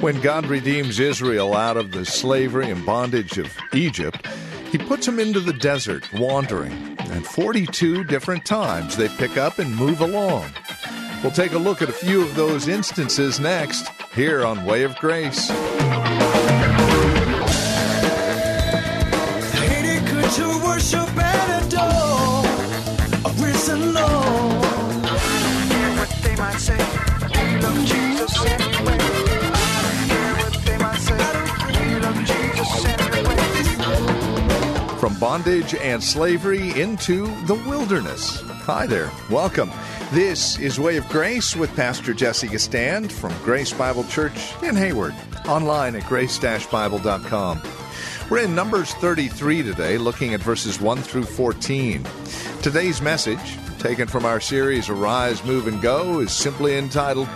When God redeems Israel out of the slavery and bondage of Egypt, he puts them into the desert, wandering. And 42 different times they pick up and move along. We'll take a look at a few of those instances next, here on Way of Grace. Bondage and slavery into the wilderness. Hi there. Welcome. This is Way of Grace with Pastor Jesse Gistand from Grace Bible Church in Hayward, online at grace-bible.com. We're in Numbers 33 today, looking at verses 1 through 14. Today's message, taken from our series Arise, Move, and Go, is simply entitled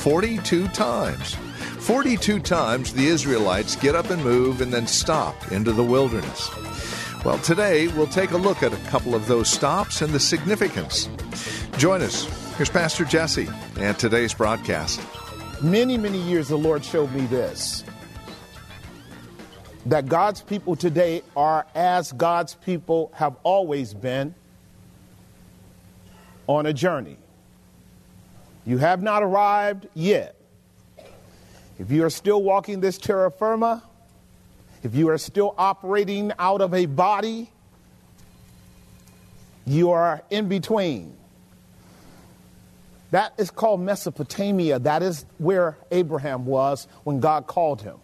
42 Times. 42 times the Israelites get up and move and then stop into the wilderness. Well, today we'll take a look at a couple of those stops and the significance. Join us. Here's Pastor Jesse and today's broadcast. Many, many years the Lord showed me this that God's people today are as God's people have always been on a journey. You have not arrived yet. If you are still walking this terra firma, if you are still operating out of a body, you are in between. That is called Mesopotamia. That is where Abraham was when God called him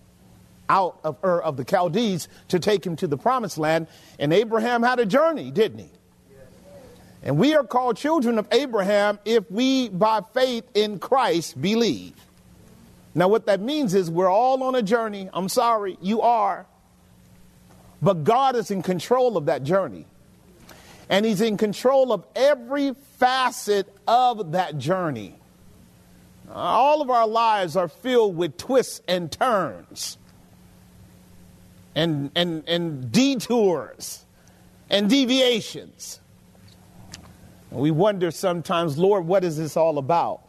out of Ur of the Chaldees to take him to the promised land. And Abraham had a journey, didn't he? And we are called children of Abraham if we, by faith in Christ, believe. Now, what that means is we're all on a journey. I'm sorry, you are. But God is in control of that journey. And He's in control of every facet of that journey. All of our lives are filled with twists and turns, and, and, and detours, and deviations. We wonder sometimes, Lord, what is this all about?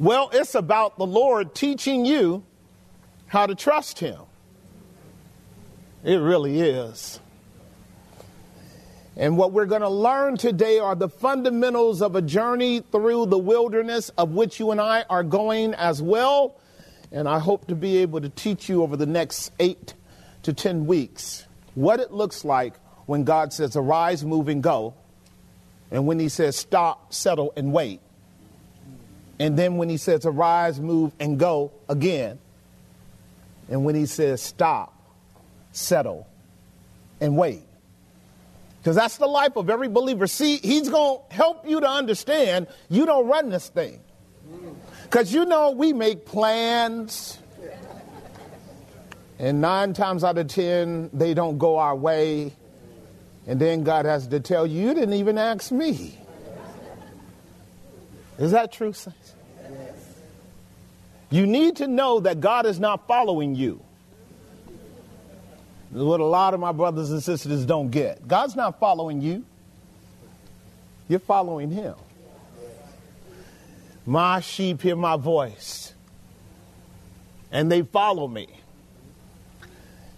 Well, it's about the Lord teaching you how to trust Him. It really is. And what we're going to learn today are the fundamentals of a journey through the wilderness of which you and I are going as well. And I hope to be able to teach you over the next eight to ten weeks what it looks like when God says, Arise, move, and go. And when He says, Stop, settle, and wait. And then when He says, Arise, move, and go again. And when He says, Stop, settle, and wait. Because that's the life of every believer. See, he's going to help you to understand you don't run this thing. Because you know, we make plans, and nine times out of ten, they don't go our way. And then God has to tell you, you didn't even ask me. Is that true, saints? You need to know that God is not following you. What a lot of my brothers and sisters don't get. God's not following you, you're following Him. My sheep hear my voice, and they follow me.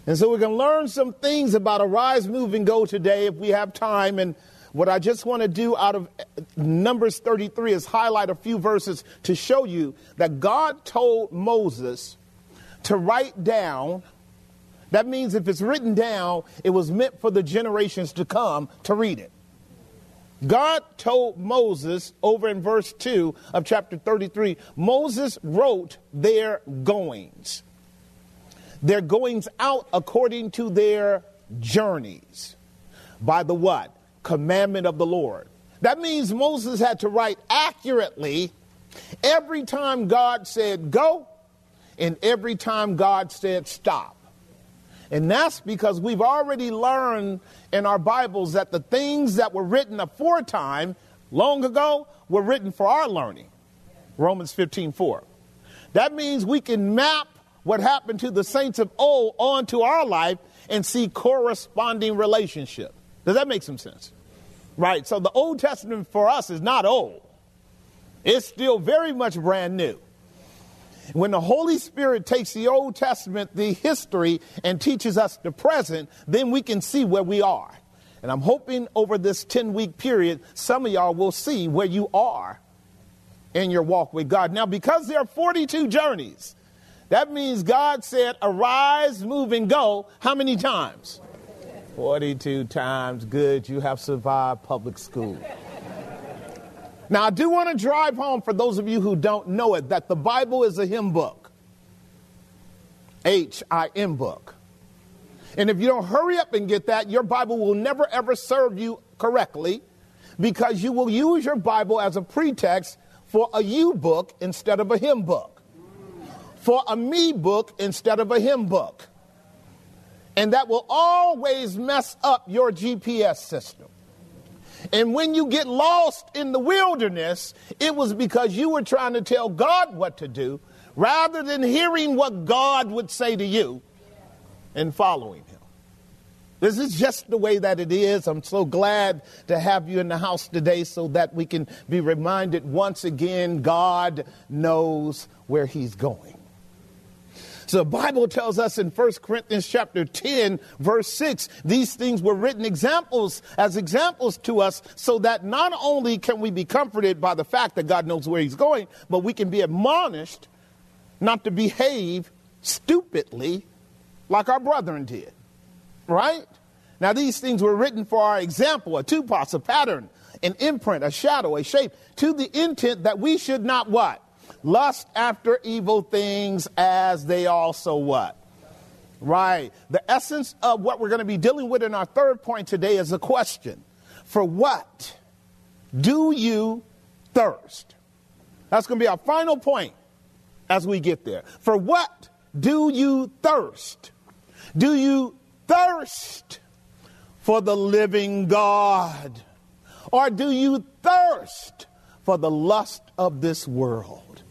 And so we can learn some things about Arise, Move, and Go today if we have time. And what I just want to do out of Numbers 33 is highlight a few verses to show you that God told Moses to write down that means if it's written down, it was meant for the generations to come to read it. God told Moses over in verse 2 of chapter 33 Moses wrote their goings. Their goings out according to their journeys. By the what? Commandment of the Lord. That means Moses had to write accurately every time God said go and every time God said stop. And that's because we've already learned in our Bibles that the things that were written aforetime, long ago, were written for our learning. Romans 15 4. That means we can map what happened to the saints of old onto our life and see corresponding relationship. Does that make some sense? Right. So the Old Testament for us is not old. It's still very much brand new. When the Holy Spirit takes the Old Testament, the history, and teaches us the present, then we can see where we are. And I'm hoping over this 10 week period, some of y'all will see where you are in your walk with God. Now, because there are 42 journeys, that means God said, Arise, move, and go. How many times? 42 times. Good, you have survived public school. Now, I do want to drive home for those of you who don't know it that the Bible is a him book. H I M book. And if you don't hurry up and get that, your Bible will never ever serve you correctly because you will use your Bible as a pretext for a you book instead of a him book, for a me book instead of a him book. And that will always mess up your GPS system. And when you get lost in the wilderness, it was because you were trying to tell God what to do rather than hearing what God would say to you and following Him. This is just the way that it is. I'm so glad to have you in the house today so that we can be reminded once again God knows where He's going. The Bible tells us in 1 Corinthians chapter 10, verse 6, these things were written examples as examples to us so that not only can we be comforted by the fact that God knows where he's going, but we can be admonished not to behave stupidly like our brethren did. Right? Now, these things were written for our example, a tupos, a pattern, an imprint, a shadow, a shape, to the intent that we should not what? Lust after evil things as they also what? Right. The essence of what we're going to be dealing with in our third point today is a question. For what do you thirst? That's going to be our final point as we get there. For what do you thirst? Do you thirst for the living God? Or do you thirst for the lust of this world?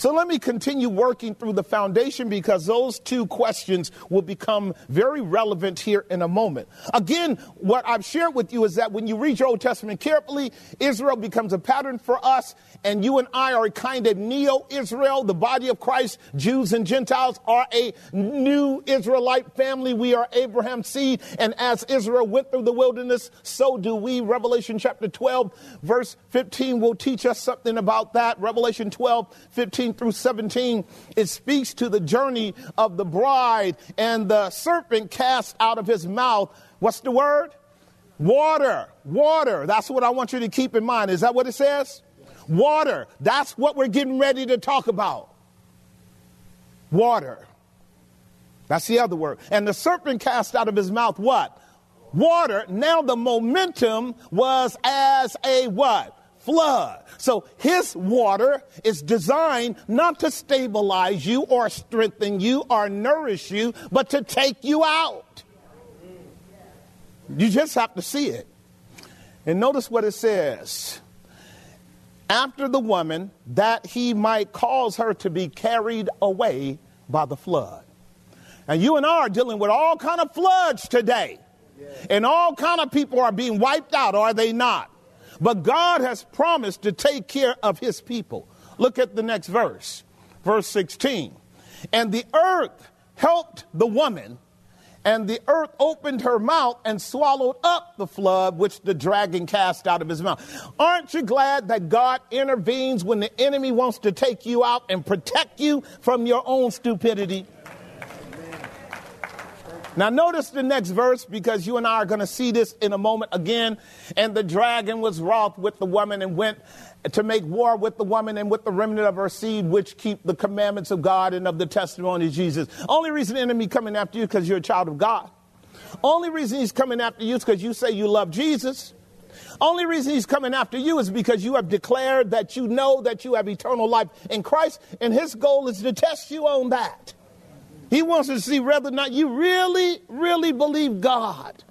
So let me continue working through the foundation because those two questions will become very relevant here in a moment. Again, what I've shared with you is that when you read your Old Testament carefully, Israel becomes a pattern for us, and you and I are a kind of neo Israel. The body of Christ, Jews and Gentiles, are a new Israelite family. We are Abraham's seed, and as Israel went through the wilderness, so do we. Revelation chapter 12, verse 15 will teach us something about that. Revelation 12, 15 through 17, it speaks to the journey of the bride and the serpent cast out of his mouth. What's the word? Water. Water. That's what I want you to keep in mind. Is that what it says? Water. That's what we're getting ready to talk about. Water. That's the other word. And the serpent cast out of his mouth what? Water. Now the momentum was as a what? Flood. So his water is designed not to stabilize you or strengthen you or nourish you, but to take you out. You just have to see it. And notice what it says. After the woman, that he might cause her to be carried away by the flood. And you and I are dealing with all kind of floods today. And all kind of people are being wiped out, are they not? But God has promised to take care of his people. Look at the next verse, verse 16. And the earth helped the woman, and the earth opened her mouth and swallowed up the flood which the dragon cast out of his mouth. Aren't you glad that God intervenes when the enemy wants to take you out and protect you from your own stupidity? Now, notice the next verse because you and I are going to see this in a moment again. And the dragon was wroth with the woman and went to make war with the woman and with the remnant of her seed, which keep the commandments of God and of the testimony of Jesus. Only reason the enemy coming after you because you're a child of God. Only reason he's coming after you is because you say you love Jesus. Only reason he's coming after you is because you have declared that you know that you have eternal life in Christ, and his goal is to test you on that. He wants to see whether or not you really, really believe God.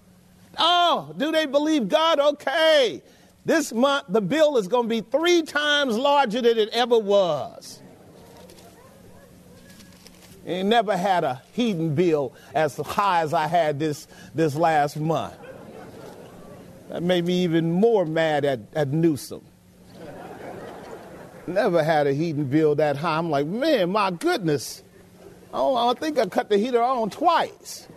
Oh, do they believe God? Okay. This month, the bill is going to be three times larger than it ever was. He never had a heating bill as high as I had this, this last month. That made me even more mad at, at Newsom. Never had a heating bill that high. I'm like, man, my goodness. Oh, I think I cut the heater on twice.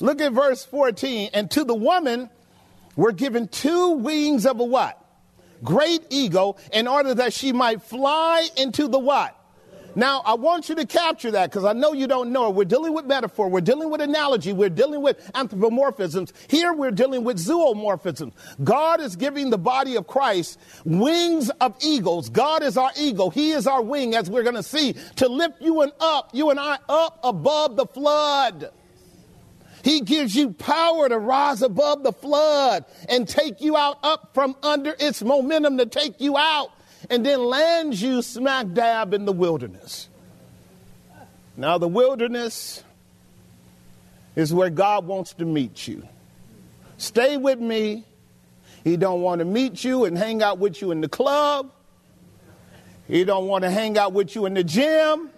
Look at verse 14. And to the woman were given two wings of a what? Great eagle, in order that she might fly into the what? Now, I want you to capture that because I know you don't know it. We're dealing with metaphor. We're dealing with analogy. We're dealing with anthropomorphisms. Here we're dealing with zoomorphisms. God is giving the body of Christ wings of eagles. God is our eagle. He is our wing, as we're going to see, to lift you and up, you and I up above the flood. He gives you power to rise above the flood and take you out up from under its momentum to take you out and then lands you smack dab in the wilderness. Now, the wilderness is where God wants to meet you. Stay with me. He don't want to meet you and hang out with you in the club. He don't want to hang out with you in the gym.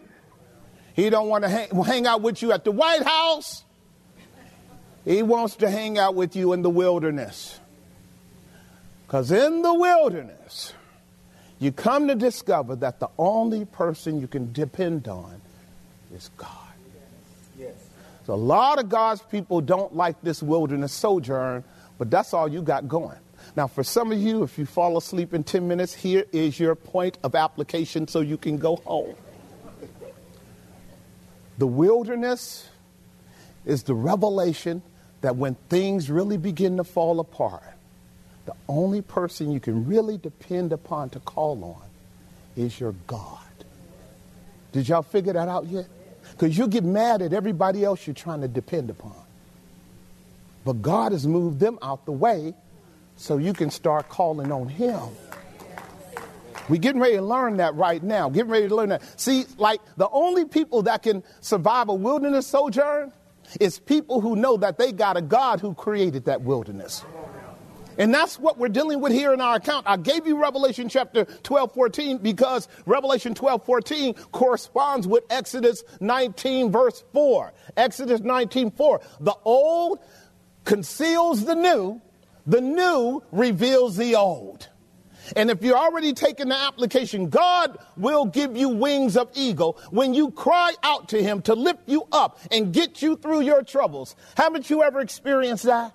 He don't want to hang, hang out with you at the White House. He wants to hang out with you in the wilderness. Because in the wilderness, you come to discover that the only person you can depend on is God. Yes. So a lot of God's people don't like this wilderness sojourn, but that's all you got going. Now, for some of you, if you fall asleep in 10 minutes, here is your point of application so you can go home. The wilderness is the revelation that when things really begin to fall apart, the only person you can really depend upon to call on is your God. Did y'all figure that out yet? Because you get mad at everybody else you're trying to depend upon. But God has moved them out the way so you can start calling on Him. We're getting ready to learn that right now. Getting ready to learn that. See, like the only people that can survive a wilderness sojourn is people who know that they got a God who created that wilderness. And that's what we're dealing with here in our account. I gave you Revelation chapter 12, 14 because Revelation 12, 14 corresponds with Exodus 19, verse 4. Exodus 19, 4. The old conceals the new, the new reveals the old. And if you're already taking the application, God will give you wings of eagle when you cry out to Him to lift you up and get you through your troubles. Haven't you ever experienced that?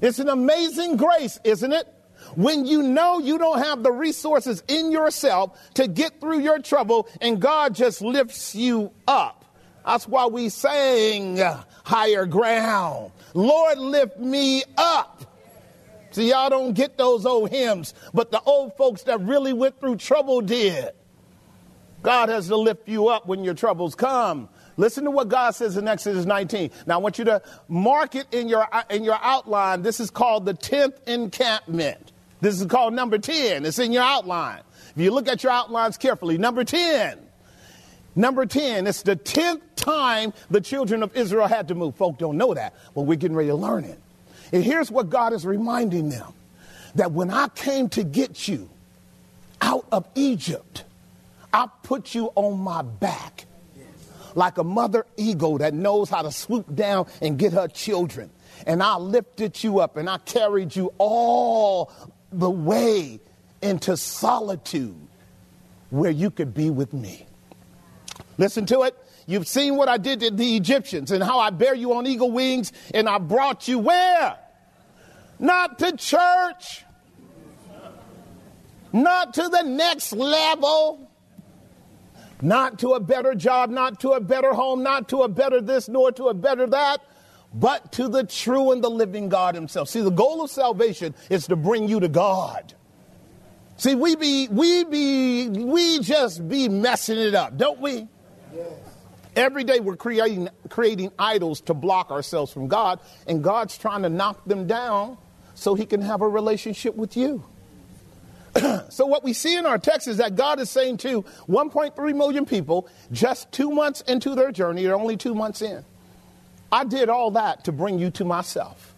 It's an amazing grace, isn't it? When you know you don't have the resources in yourself to get through your trouble and God just lifts you up. That's why we sang higher ground. Lord, lift me up. See, y'all don't get those old hymns, but the old folks that really went through trouble did. God has to lift you up when your troubles come. Listen to what God says in Exodus 19. Now I want you to mark it in your, in your outline. This is called the 10th encampment. This is called number 10. It's in your outline. If you look at your outlines carefully, number 10. Number 10, it's the 10th time the children of Israel had to move. Folk don't know that, but we're getting ready to learn it. And here's what God is reminding them that when I came to get you out of Egypt, I put you on my back like a mother eagle that knows how to swoop down and get her children. And I lifted you up and I carried you all the way into solitude where you could be with me. Listen to it. You've seen what I did to the Egyptians and how I bear you on eagle wings and I brought you where? Not to church. Not to the next level not to a better job, not to a better home, not to a better this, nor to a better that, but to the true and the living God Himself. See, the goal of salvation is to bring you to God. See, we be, we be, we just be messing it up, don't we? Yes. Every day we're creating, creating idols to block ourselves from God, and God's trying to knock them down so he can have a relationship with you. so, what we see in our text is that God is saying to 1.3 million people, just two months into their journey, they're only two months in, I did all that to bring you to myself.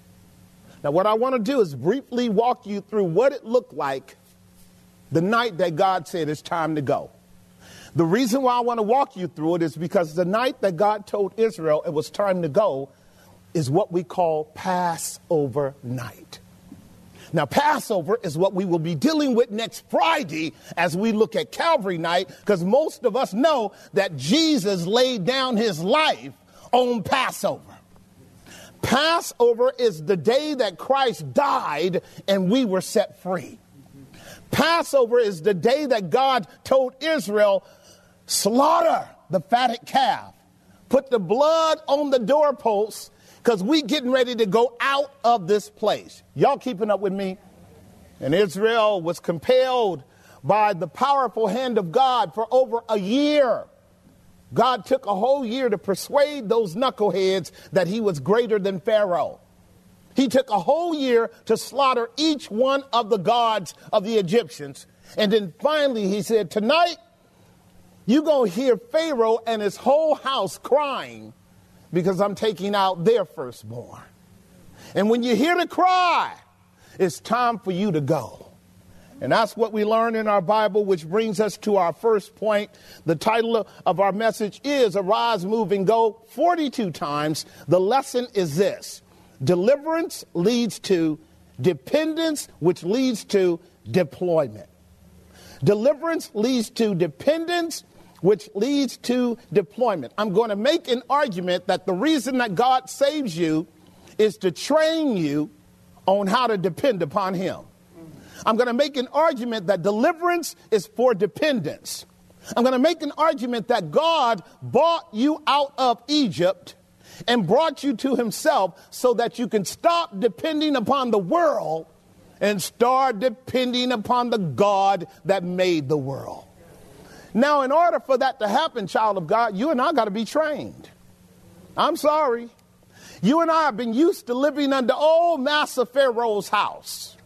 Now, what I want to do is briefly walk you through what it looked like the night that God said it's time to go. The reason why I want to walk you through it is because the night that God told Israel it was time to go is what we call Passover night. Now, Passover is what we will be dealing with next Friday as we look at Calvary night, because most of us know that Jesus laid down his life on Passover. Passover is the day that Christ died and we were set free. Passover is the day that God told Israel, slaughter the fatted calf, put the blood on the doorposts because we getting ready to go out of this place. Y'all keeping up with me? And Israel was compelled by the powerful hand of God for over a year. God took a whole year to persuade those knuckleheads that he was greater than Pharaoh. He took a whole year to slaughter each one of the gods of the Egyptians. And then finally he said, Tonight, you're going to hear Pharaoh and his whole house crying because I'm taking out their firstborn. And when you hear the cry, it's time for you to go. And that's what we learn in our Bible, which brings us to our first point. The title of our message is Arise, Move, and Go 42 times. The lesson is this Deliverance leads to dependence, which leads to deployment. Deliverance leads to dependence, which leads to deployment. I'm going to make an argument that the reason that God saves you is to train you on how to depend upon Him. I'm going to make an argument that deliverance is for dependence. I'm going to make an argument that God bought you out of Egypt and brought you to Himself so that you can stop depending upon the world and start depending upon the God that made the world. Now, in order for that to happen, child of God, you and I got to be trained. I'm sorry. You and I have been used to living under old Master Pharaoh's house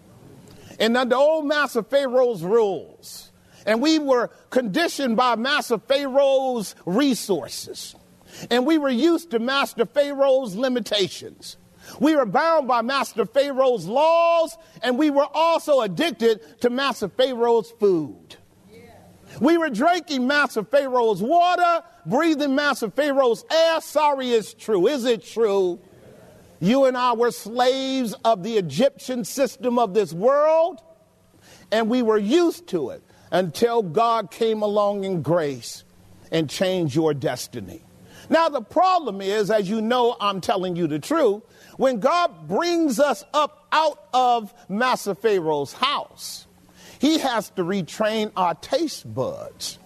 and under old Master Pharaoh's rules. And we were conditioned by Master Pharaoh's resources. And we were used to Master Pharaoh's limitations. We were bound by Master Pharaoh's laws, and we were also addicted to Master Pharaoh's food. We were drinking Master Pharaoh's water, breathing Master Pharaoh's air. Sorry, it's true. Is it true? You and I were slaves of the Egyptian system of this world, and we were used to it until God came along in grace and changed your destiny. Now, the problem is, as you know, I'm telling you the truth, when God brings us up out of Master Pharaoh's house, he has to retrain our taste buds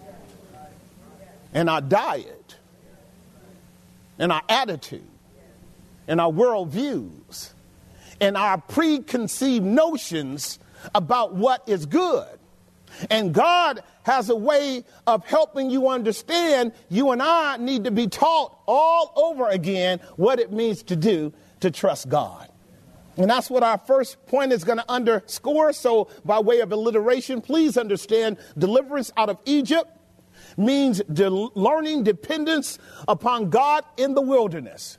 and our diet and our attitude and our worldviews and our preconceived notions about what is good. And God has a way of helping you understand you and I need to be taught all over again what it means to do to trust God. And that's what our first point is going to underscore. So, by way of alliteration, please understand deliverance out of Egypt means de- learning dependence upon God in the wilderness.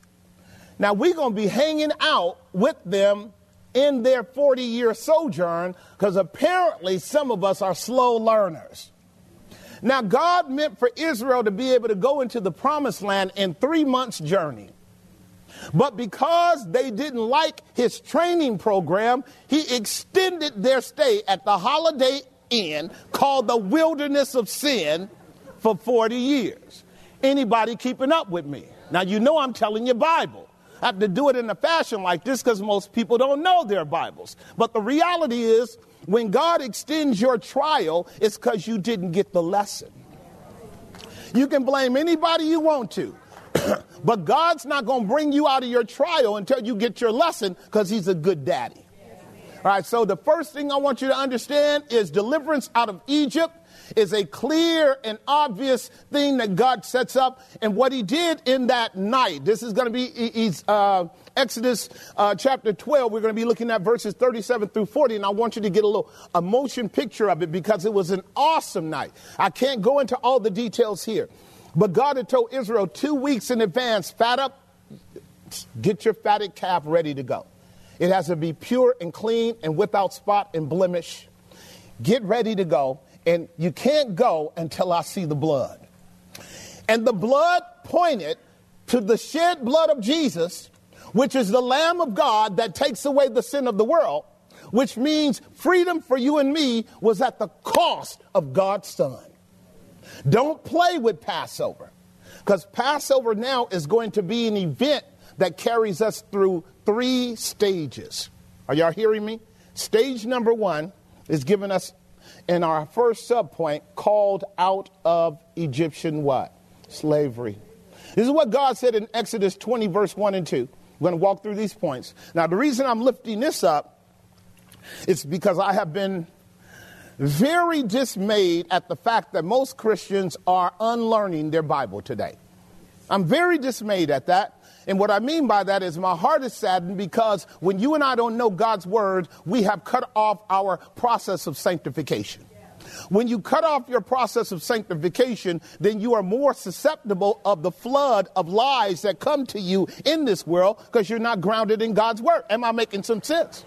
Now, we're going to be hanging out with them in their 40 year sojourn because apparently some of us are slow learners. Now, God meant for Israel to be able to go into the promised land in three months' journey. But because they didn't like his training program, he extended their stay at the Holiday Inn called the Wilderness of Sin for 40 years. Anybody keeping up with me? Now, you know I'm telling you Bible. I have to do it in a fashion like this because most people don't know their Bibles. But the reality is, when God extends your trial, it's because you didn't get the lesson. You can blame anybody you want to. but God's not going to bring you out of your trial until you get your lesson because He's a good daddy. All right, so the first thing I want you to understand is deliverance out of Egypt is a clear and obvious thing that God sets up. And what he did in that night, this is going to be uh, Exodus uh, chapter 12. We're going to be looking at verses 37 through 40. And I want you to get a little a motion picture of it because it was an awesome night. I can't go into all the details here. But God had told Israel two weeks in advance, fat up, get your fatted calf ready to go. It has to be pure and clean and without spot and blemish. Get ready to go and you can't go until I see the blood. And the blood pointed to the shed blood of Jesus, which is the Lamb of God that takes away the sin of the world, which means freedom for you and me was at the cost of God's Son. Don't play with Passover, because Passover now is going to be an event that carries us through three stages. Are y'all hearing me? Stage number one is giving us in our first subpoint called out of Egyptian what? Slavery. This is what God said in Exodus 20, verse 1 and 2. We're going to walk through these points. Now, the reason I'm lifting this up is because I have been very dismayed at the fact that most Christians are unlearning their Bible today. I'm very dismayed at that. And what I mean by that is my heart is saddened because when you and I don't know God's word, we have cut off our process of sanctification. When you cut off your process of sanctification, then you are more susceptible of the flood of lies that come to you in this world because you're not grounded in God's word. Am I making some sense?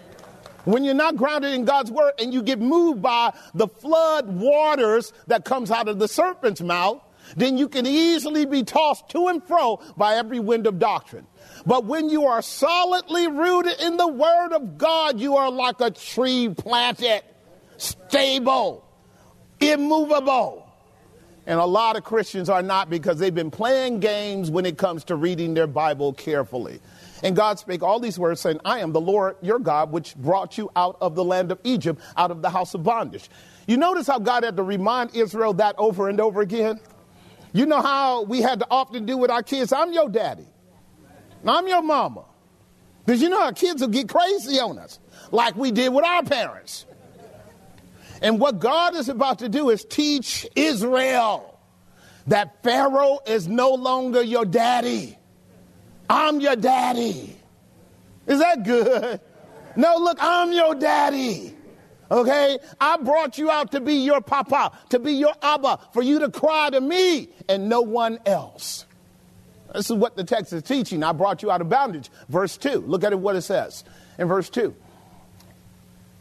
When you're not grounded in God's word and you get moved by the flood waters that comes out of the serpent's mouth, then you can easily be tossed to and fro by every wind of doctrine. But when you are solidly rooted in the Word of God, you are like a tree planted, stable, immovable. And a lot of Christians are not because they've been playing games when it comes to reading their Bible carefully. And God spake all these words, saying, I am the Lord your God, which brought you out of the land of Egypt, out of the house of bondage. You notice how God had to remind Israel that over and over again? You know how we had to often do with our kids? I'm your daddy. I'm your mama. Because you know our kids will get crazy on us, like we did with our parents. And what God is about to do is teach Israel that Pharaoh is no longer your daddy. I'm your daddy. Is that good? No, look, I'm your daddy. Okay? I brought you out to be your papa, to be your abba, for you to cry to me and no one else. This is what the text is teaching. I brought you out of bondage. Verse 2. Look at it, what it says in verse 2.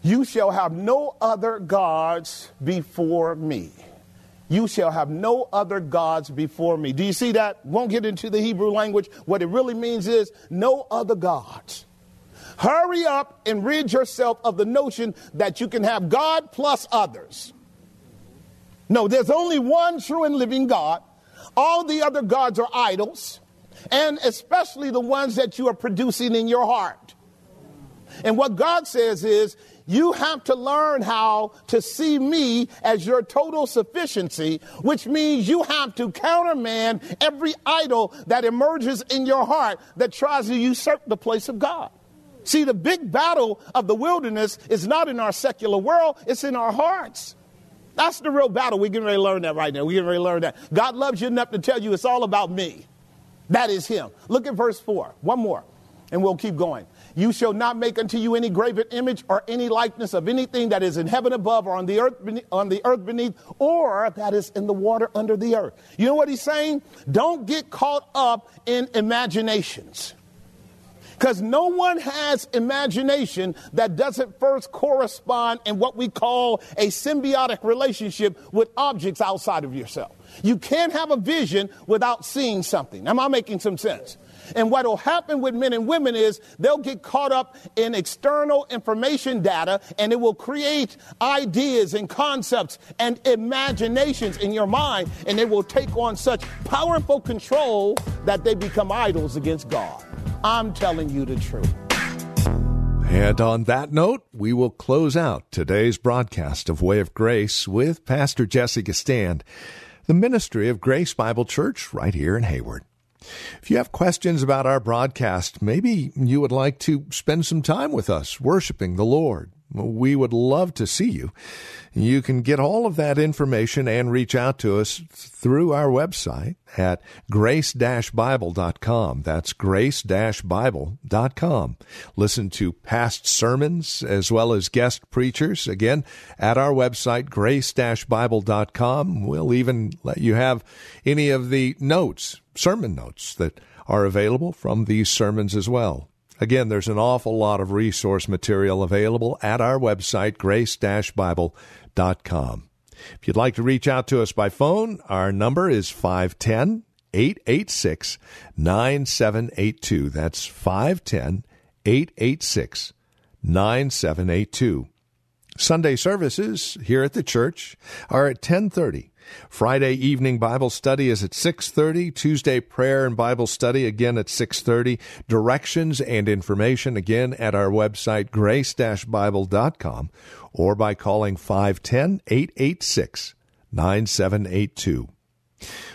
You shall have no other gods before me. You shall have no other gods before me. Do you see that? Won't get into the Hebrew language. What it really means is no other gods. Hurry up and rid yourself of the notion that you can have God plus others. No, there's only one true and living God. All the other gods are idols, and especially the ones that you are producing in your heart. And what God says is, you have to learn how to see me as your total sufficiency, which means you have to countermand every idol that emerges in your heart that tries to usurp the place of God. See, the big battle of the wilderness is not in our secular world, it's in our hearts. That's the real battle. We're getting ready to learn that right now. We're getting ready to learn that. God loves you enough to tell you it's all about me. That is Him. Look at verse 4. One more, and we'll keep going. You shall not make unto you any graven image or any likeness of anything that is in heaven above or on the earth beneath, on the earth beneath or that is in the water under the earth. You know what he's saying? Don't get caught up in imaginations. Because no one has imagination that doesn't first correspond in what we call a symbiotic relationship with objects outside of yourself. You can't have a vision without seeing something. Am I making some sense? And what will happen with men and women is they'll get caught up in external information data and it will create ideas and concepts and imaginations in your mind and it will take on such powerful control that they become idols against God. I'm telling you the truth. And on that note, we will close out today's broadcast of Way of Grace with Pastor Jesse Gistand, the ministry of Grace Bible Church right here in Hayward. If you have questions about our broadcast, maybe you would like to spend some time with us worshiping the Lord, We would love to see you. You can get all of that information and reach out to us through our website at grace-bible.com. That's grace-bible.com. Listen to past sermons as well as guest preachers again at our website grace-bible.com. We'll even let you have any of the notes, sermon notes that are available from these sermons as well. Again, there's an awful lot of resource material available at our website, grace-bible.com. If you'd like to reach out to us by phone, our number is 510 886 9782. That's 510 886 9782. Sunday services here at the church are at 1030 Friday evening Bible study is at 6:30, Tuesday prayer and Bible study again at 6:30. Directions and information again at our website grace-bible.com or by calling 510-886-9782.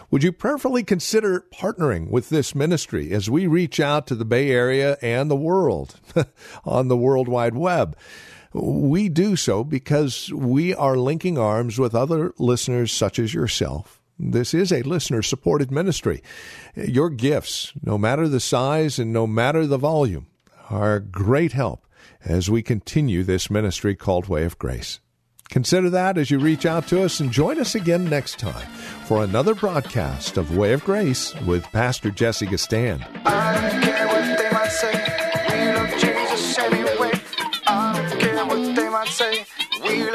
Would you prayerfully consider partnering with this ministry as we reach out to the Bay Area and the world on the World Wide Web? We do so because we are linking arms with other listeners such as yourself. This is a listener supported ministry. Your gifts, no matter the size and no matter the volume, are great help as we continue this ministry called Way of Grace. Consider that as you reach out to us and join us again next time for another broadcast of Way of Grace with Pastor Jesse Gistand.